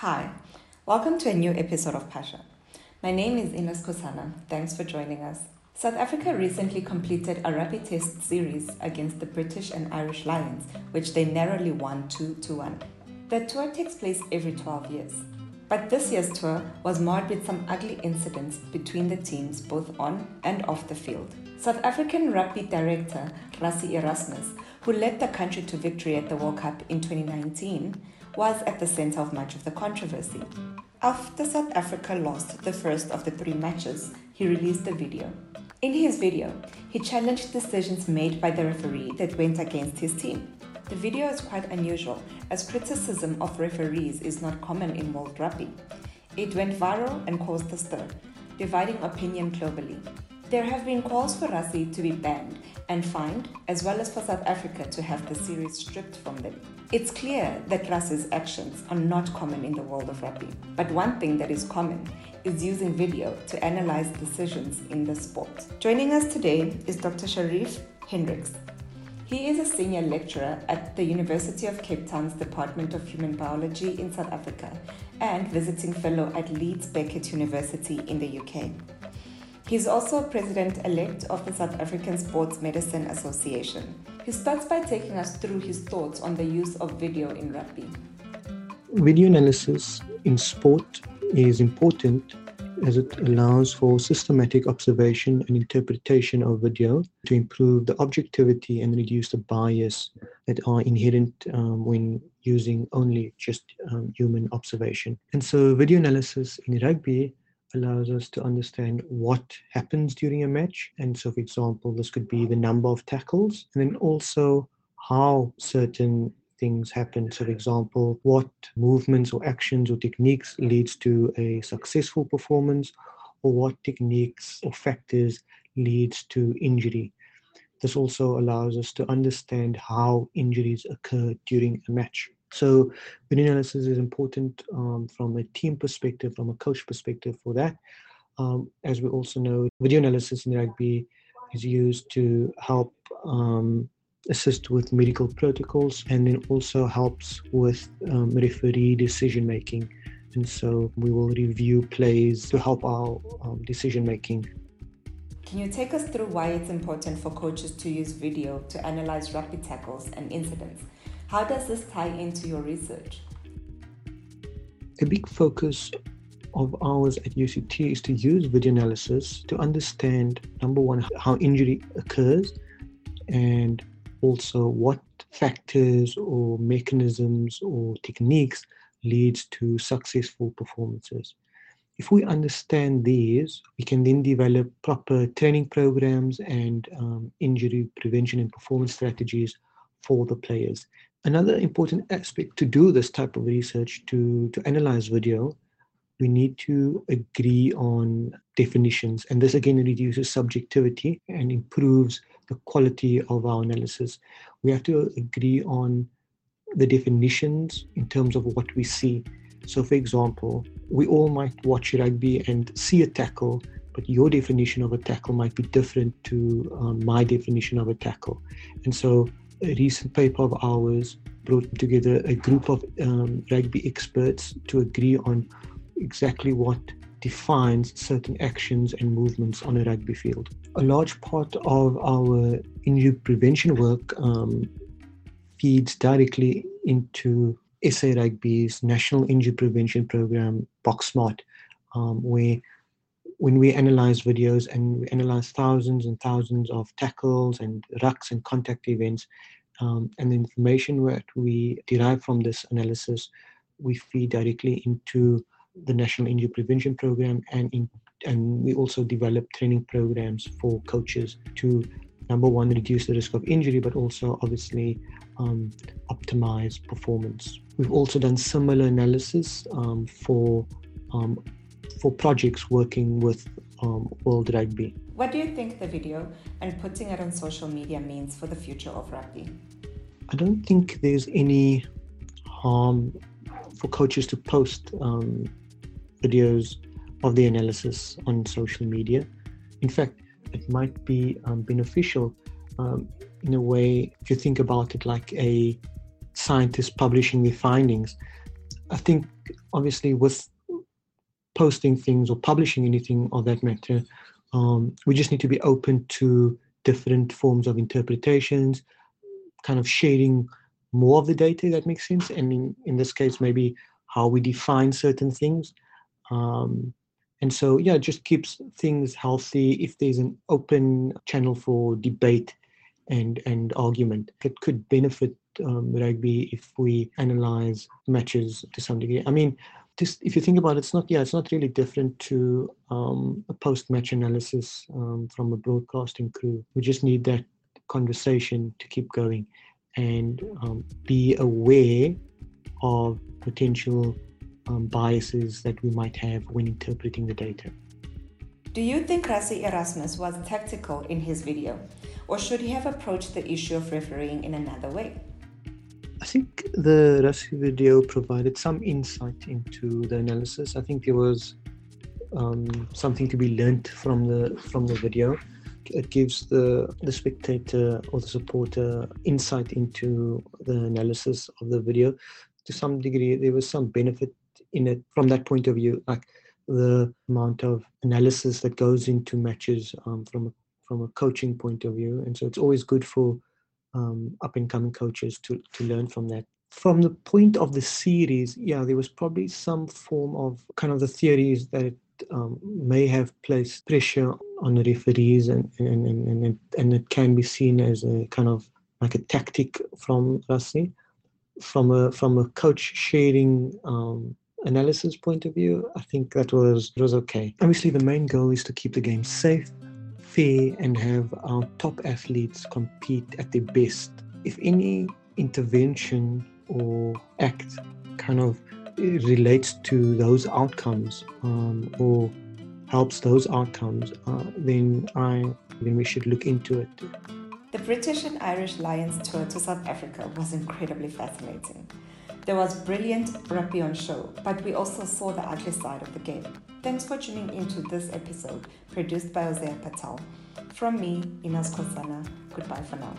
Hi, welcome to a new episode of Pasha. My name is Ina Skosana. Thanks for joining us. South Africa recently completed a rugby test series against the British and Irish Lions, which they narrowly won 2 to 1. The tour takes place every 12 years. But this year's tour was marred with some ugly incidents between the teams both on and off the field. South African rugby director Rassie Erasmus, who led the country to victory at the World Cup in 2019, was at the center of much of the controversy. After South Africa lost the first of the three matches, he released a video. In his video, he challenged decisions made by the referee that went against his team. The video is quite unusual as criticism of referees is not common in world rugby. It went viral and caused a stir, dividing opinion globally. There have been calls for Rassie to be banned and fined, as well as for South Africa to have the series stripped from them. It's clear that Rassie's actions are not common in the world of rugby, but one thing that is common is using video to analyze decisions in the sport. Joining us today is Dr. Sharief Hendricks, he is a senior lecturer at the University of Cape Town's Department of Human Biology in South Africa and visiting fellow at Leeds Beckett University in the UK. He is also president elect of the South African Sports Medicine Association. He starts by taking us through his thoughts on the use of video in rugby. Video analysis in sport is important as it allows for systematic observation and interpretation of video to improve the objectivity and reduce the bias that are inherent um, when using only just um, human observation. And so, video analysis in rugby allows us to understand what happens during a match. And so, for example, this could be the number of tackles, and then also how certain things happen. So, for example, what movements or actions or techniques leads to a successful performance, or what techniques or factors leads to injury. This also allows us to understand how injuries occur during a match. So, video analysis is important um, from a team perspective, from a coach perspective for that. Um, as we also know, video analysis in rugby is used to help um, assist with medical protocols and then also helps with um, referee decision making. And so we will review plays to help our um, decision making. Can you take us through why it's important for coaches to use video to analyze rugby tackles and incidents? How does this tie into your research? A big focus of ours at UCT is to use video analysis to understand number one, how injury occurs, and also what factors or mechanisms or techniques leads to successful performances. If we understand these, we can then develop proper training programs and um, injury prevention and performance strategies for the players. Another important aspect to do this type of research, to, to analyze video, we need to agree on definitions. And this again reduces subjectivity and improves the quality of our analysis. We have to agree on the definitions in terms of what we see. So, for example, we all might watch rugby and see a tackle, but your definition of a tackle might be different to um, my definition of a tackle. And so, recent paper of ours brought together a group of um, rugby experts to agree on exactly what defines certain actions and movements on a rugby field. A large part of our injury prevention work um, feeds directly into SA Rugby's National Injury Prevention Program, BokSmart, um, where when we analyze videos and we analyze thousands and thousands of tackles and rucks and contact events, um, and the information that we derive from this analysis, we feed directly into the National Injury Prevention Program, and in, and we also develop training programs for coaches to number one reduce the risk of injury, but also obviously um, optimize performance. We've also done similar analysis um, for um, for projects working with um, World Rugby. What do you think the video and putting it on social media means for the future of rugby? I don't think there's any harm for coaches to post um, videos of the analysis on social media. In fact, it might be um, beneficial um, in a way if you think about it like a scientist publishing their findings. I think obviously with posting things or publishing anything of that matter, um, we just need to be open to different forms of interpretations, kind of sharing more of the data that makes sense. And in, in this case, maybe how we define certain things. Um, and so, yeah, it just keeps things healthy. If there's an open channel for debate and, and argument, it could benefit um, rugby if we analyze matches to some degree. I mean, if you think about it, it's not yeah, it's not really different to um, a post-match analysis um, from a broadcasting crew. We just need that conversation to keep going and um, be aware of potential um, biases that we might have when interpreting the data. Do you think Rassie Erasmus was tactical in his video, or should he have approached the issue of refereeing in another way? I think the Rassie video provided some insight into the analysis. I think there was um, something to be learnt from the from the video. It gives the the spectator or the supporter insight into the analysis of the video. To some degree, there was some benefit in it from that point of view, like the amount of analysis that goes into matches um, from a, from a coaching point of view, and so it's always good for um, up and coming coaches to to learn from that. From the point of the series, yeah, there was probably some form of kind of the theories that it um, may have placed pressure on the referees, and and, and and it, and it can be seen as a kind of like a tactic from Rassie. From a from a coach sharing um, analysis point of view, I think that was was okay. Obviously, the main goal is to keep the game safe fair and have our top athletes compete at their best. If any intervention or act kind of relates to those outcomes um, or helps those outcomes, uh, then I then we should look into it. The British and Irish Lions tour to South Africa was incredibly fascinating. There was brilliant rugby on show, but we also saw the ugly side of the game. Thanks for tuning into this episode, produced by Hosea Patel. From me, Ina Skosana, goodbye for now.